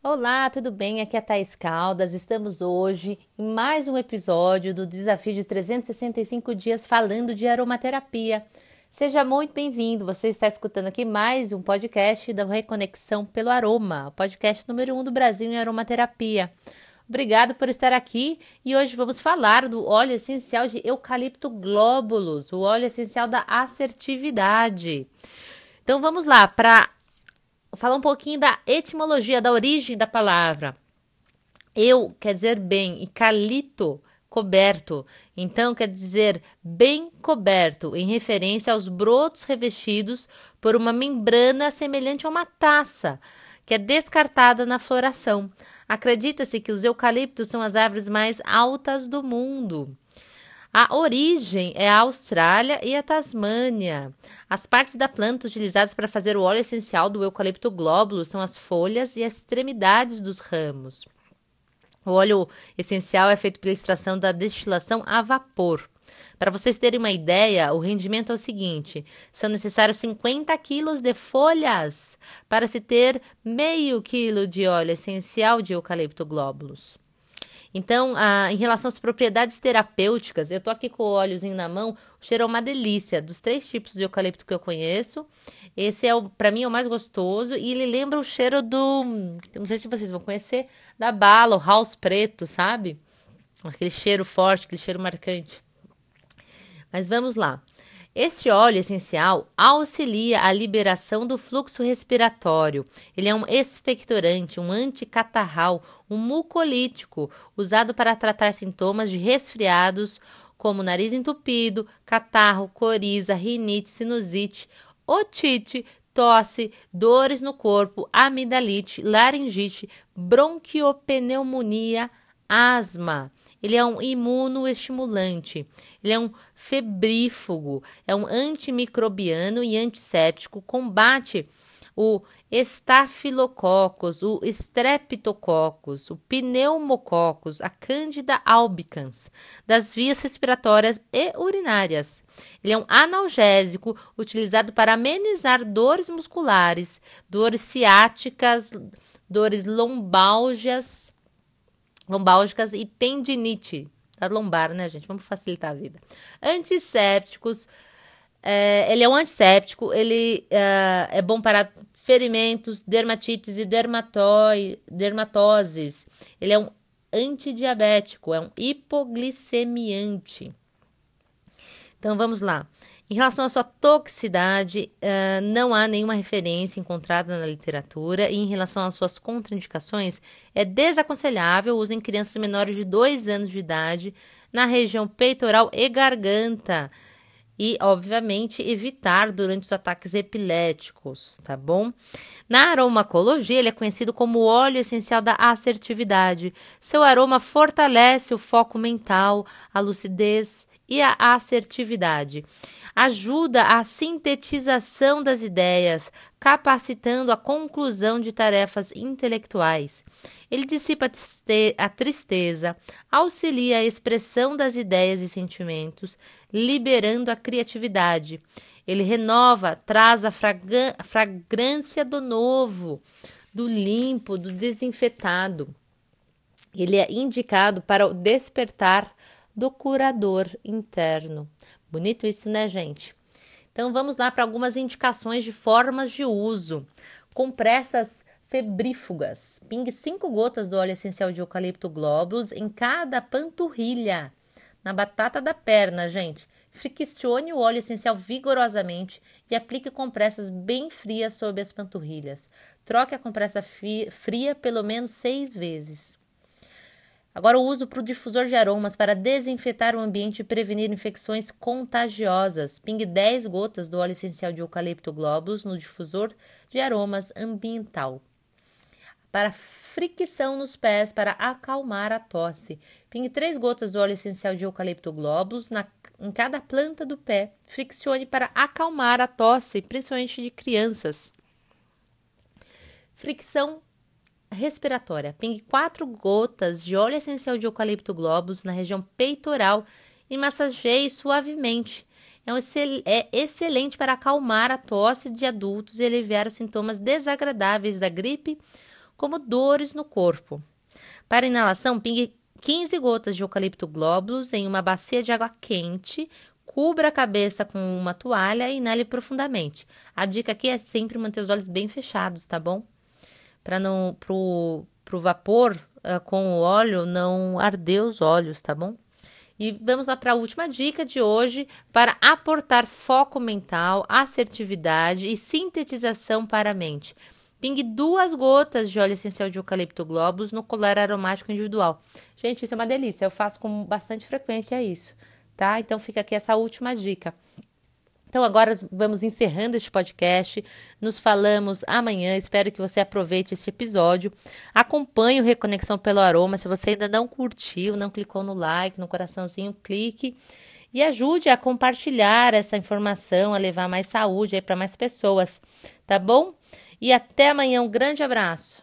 Olá, tudo bem? Aqui é a Thais Caldas. Estamos hoje em mais um episódio do Desafio de 365 Dias falando de aromaterapia. Seja muito bem-vindo. Você está escutando aqui mais um podcast da Reconexão pelo Aroma, o podcast número um do Brasil em aromaterapia. Obrigado por estar aqui e hoje vamos falar do óleo essencial de eucalipto glóbulos, o óleo essencial da assertividade. Então vamos lá, para falar um pouquinho da etimologia, da origem da palavra. Eu quer dizer bem e calito coberto. Então quer dizer bem coberto, em referência aos brotos revestidos por uma membrana semelhante a uma taça, que é descartada na floração. Acredita-se que os eucaliptos são as árvores mais altas do mundo. A origem é a Austrália e a Tasmânia. As partes da planta utilizadas para fazer o óleo essencial do eucalipto glóbulo são as folhas e as extremidades dos ramos. O óleo essencial é feito pela extração da destilação a vapor. Para vocês terem uma ideia, o rendimento é o seguinte: são necessários 50 quilos de folhas para se ter meio quilo de óleo essencial de eucalipto glóbulos. Então, em relação às propriedades terapêuticas, eu tô aqui com o óleozinho na mão, o cheiro é uma delícia. Dos três tipos de eucalipto que eu conheço, esse é para mim, é o mais gostoso e ele lembra o cheiro do, não sei se vocês vão conhecer, da bala, o house preto, sabe? Aquele cheiro forte, aquele cheiro marcante. Mas vamos lá. Este óleo essencial auxilia a liberação do fluxo respiratório. Ele é um expectorante, um anticatarral, um mucolítico, usado para tratar sintomas de resfriados como nariz entupido, catarro, coriza, rinite, sinusite, otite, tosse, dores no corpo, amidalite, laringite, bronquiopneumonia, asma. Ele é um imunoestimulante, ele é um febrífugo, é um antimicrobiano e antisséptico, combate o estafilococcus, o streptococcus, o pneumococcus, a Candida albicans, das vias respiratórias e urinárias. Ele é um analgésico utilizado para amenizar dores musculares, dores ciáticas, dores lombálgias, lombálgicas e tendinite da lombar, né, gente? Vamos facilitar a vida. Antissépticos. É, ele é um antisséptico, ele é, é bom para ferimentos, dermatites e dermatoses. Ele é um antidiabético, é um hipoglicemiante. Então vamos lá. Em relação à sua toxicidade, uh, não há nenhuma referência encontrada na literatura, e em relação às suas contraindicações, é desaconselhável o uso em crianças menores de 2 anos de idade na região peitoral e garganta. E, obviamente, evitar durante os ataques epiléticos, tá bom? Na aromacologia, ele é conhecido como óleo essencial da assertividade. Seu aroma fortalece o foco mental, a lucidez e a assertividade ajuda a sintetização das ideias, capacitando a conclusão de tarefas intelectuais. Ele dissipa a tristeza, auxilia a expressão das ideias e sentimentos, liberando a criatividade. Ele renova, traz a fragrância do novo, do limpo, do desinfetado. Ele é indicado para o despertar do curador interno. Bonito isso, né, gente? Então vamos lá para algumas indicações de formas de uso. Compressas febrífugas. Pingue 5 gotas do óleo essencial de eucalipto glóbulos em cada panturrilha. Na batata da perna, gente. Friccione o óleo essencial vigorosamente e aplique compressas bem frias sobre as panturrilhas. Troque a compressa fria pelo menos seis vezes. Agora, o uso para o difusor de aromas para desinfetar o ambiente e prevenir infecções contagiosas. Pingue 10 gotas do óleo essencial de eucalipto globulus no difusor de aromas ambiental. Para fricção nos pés para acalmar a tosse. Pingue 3 gotas do óleo essencial de eucalipto globulus na, em cada planta do pé. Friccione para acalmar a tosse, principalmente de crianças. Fricção respiratória. Pingue quatro gotas de óleo essencial de eucalipto globos na região peitoral e massageie suavemente. É, um excel é excelente para acalmar a tosse de adultos e aliviar os sintomas desagradáveis da gripe como dores no corpo. Para inalação, pingue 15 gotas de eucalipto glóbulos em uma bacia de água quente, cubra a cabeça com uma toalha e inale profundamente. A dica aqui é sempre manter os olhos bem fechados, tá bom? Para não pro, pro vapor uh, com o óleo não arder os olhos, tá bom? E vamos lá para a última dica de hoje para aportar foco mental, assertividade e sintetização para a mente. Pingue duas gotas de óleo essencial de eucalipto globos no colar aromático individual. Gente, isso é uma delícia. Eu faço com bastante frequência isso, tá? Então fica aqui essa última dica. Então agora vamos encerrando este podcast. Nos falamos amanhã. Espero que você aproveite este episódio. Acompanhe o Reconexão pelo Aroma. Se você ainda não curtiu, não clicou no like, no coraçãozinho, clique e ajude a compartilhar essa informação, a levar mais saúde para mais pessoas, tá bom? E até amanhã. Um grande abraço.